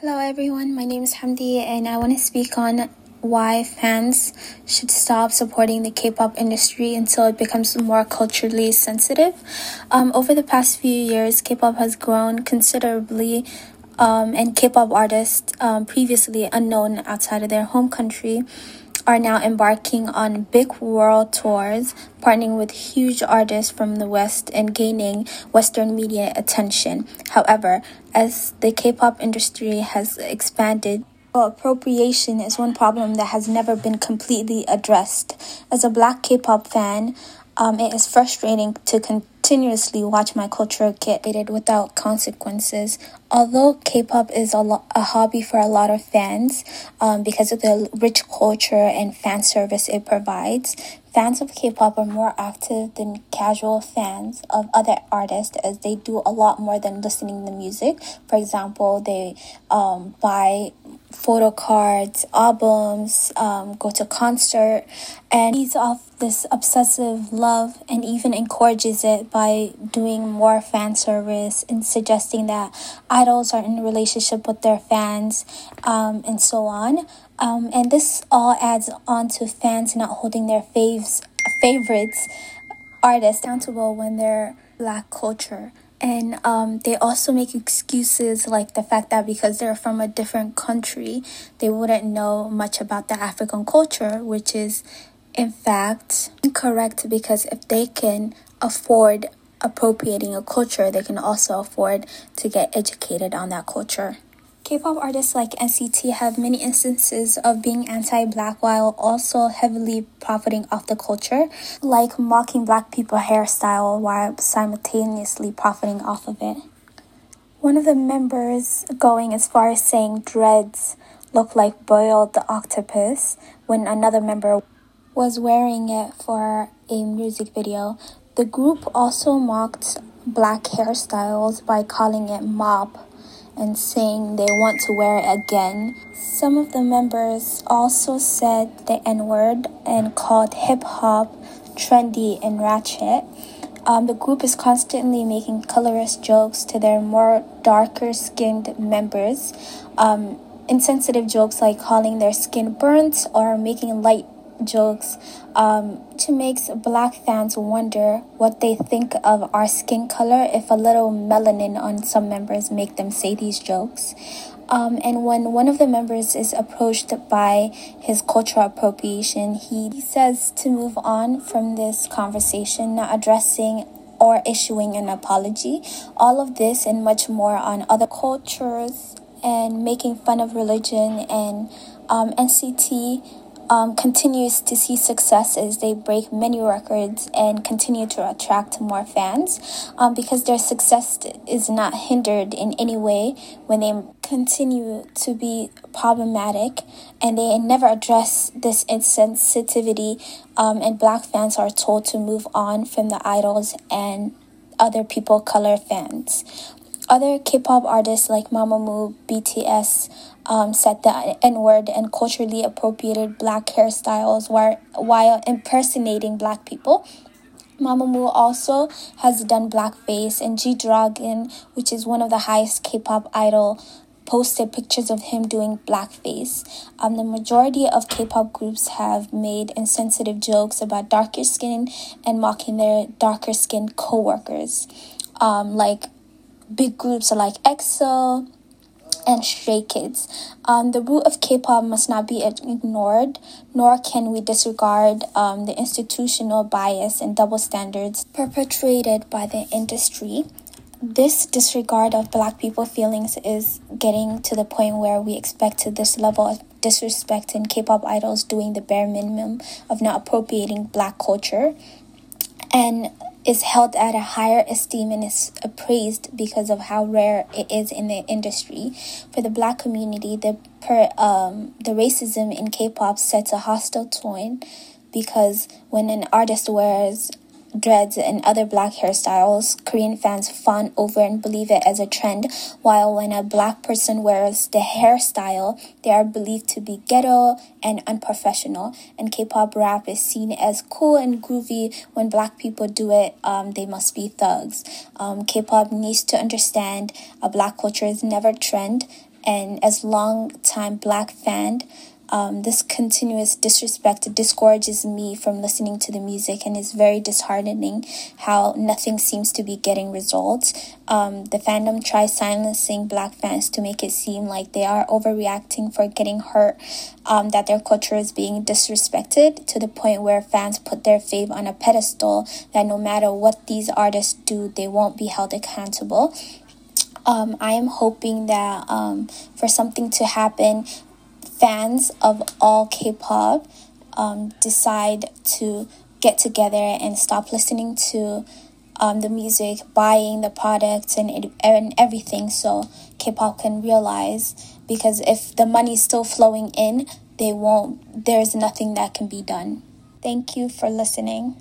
Hello, everyone. My name is Hamdi, and I want to speak on why fans should stop supporting the K-pop industry until it becomes more culturally sensitive. Um, over the past few years, K-pop has grown considerably, um, and K-pop artists um, previously unknown outside of their home country are now embarking on big world tours, partnering with huge artists from the West and gaining Western media attention. However, as the K pop industry has expanded, appropriation is one problem that has never been completely addressed. As a black K pop fan, um, it is frustrating to continuously watch my culture get hated without consequences. Although K-pop is a, lo- a hobby for a lot of fans um, because of the rich culture and fan service it provides, fans of K-pop are more active than casual fans of other artists as they do a lot more than listening to music. For example, they um, buy photo cards, albums, um, go to concert, and feeds off this obsessive love and even encourages it by doing more fan service and suggesting that idols are in relationship with their fans um, and so on. Um, and this all adds on to fans not holding their faves favorites artists accountable when they're black culture and um, they also make excuses like the fact that because they're from a different country, they wouldn't know much about the African culture, which is in fact incorrect because if they can afford appropriating a culture, they can also afford to get educated on that culture. K-pop artists like NCT have many instances of being anti-black while also heavily profiting off the culture, like mocking black people hairstyle while simultaneously profiting off of it. One of the members going as far as saying dreads look like boiled octopus when another member was wearing it for a music video. The group also mocked black hairstyles by calling it mop and saying they want to wear it again. Some of the members also said the N word and called hip hop trendy and ratchet. Um, the group is constantly making colorist jokes to their more darker skinned members. Um, insensitive jokes like calling their skin burnt or making light jokes um, to make black fans wonder what they think of our skin color if a little melanin on some members make them say these jokes. Um, and when one of the members is approached by his cultural appropriation, he, says to move on from this conversation, not addressing or issuing an apology. All of this and much more on other cultures and making fun of religion and um, NCT um, continues to see success as they break many records and continue to attract more fans um, because their success is not hindered in any way when they continue to be problematic and they never address this insensitivity um, and black fans are told to move on from the idols and other people color fans other K-pop artists like Mamamoo, BTS, um, said the N word and culturally appropriated black hairstyles while, while impersonating black people. Mamamoo also has done blackface, and G Dragon, which is one of the highest K pop idol, posted pictures of him doing blackface. Um, the majority of K pop groups have made insensitive jokes about darker skin and mocking their darker skinned co workers. Um, like big groups like EXO, and Stray Kids. Um, the root of K-pop must not be ignored, nor can we disregard um, the institutional bias and double standards perpetrated by the industry. This disregard of black people feelings is getting to the point where we expect to this level of disrespect in K-pop idols doing the bare minimum of not appropriating black culture. And is held at a higher esteem and is appraised because of how rare it is in the industry. For the black community, the per um the racism in K-pop sets a hostile tone because when an artist wears dreads, and other black hairstyles, Korean fans fawn over and believe it as a trend, while when a black person wears the hairstyle, they are believed to be ghetto and unprofessional. And K pop rap is seen as cool and groovy. When black people do it, um, they must be thugs. Um, K pop needs to understand a black culture is never trend and as long time black fan um, this continuous disrespect discourages me from listening to the music and is very disheartening how nothing seems to be getting results. Um, the fandom tries silencing black fans to make it seem like they are overreacting for getting hurt, um, that their culture is being disrespected to the point where fans put their faith on a pedestal that no matter what these artists do, they won't be held accountable. Um, I am hoping that um, for something to happen fans of all K-pop um, decide to get together and stop listening to um, the music, buying the products and and everything, so K-pop can realize because if the money is still flowing in, they won't. There's nothing that can be done. Thank you for listening.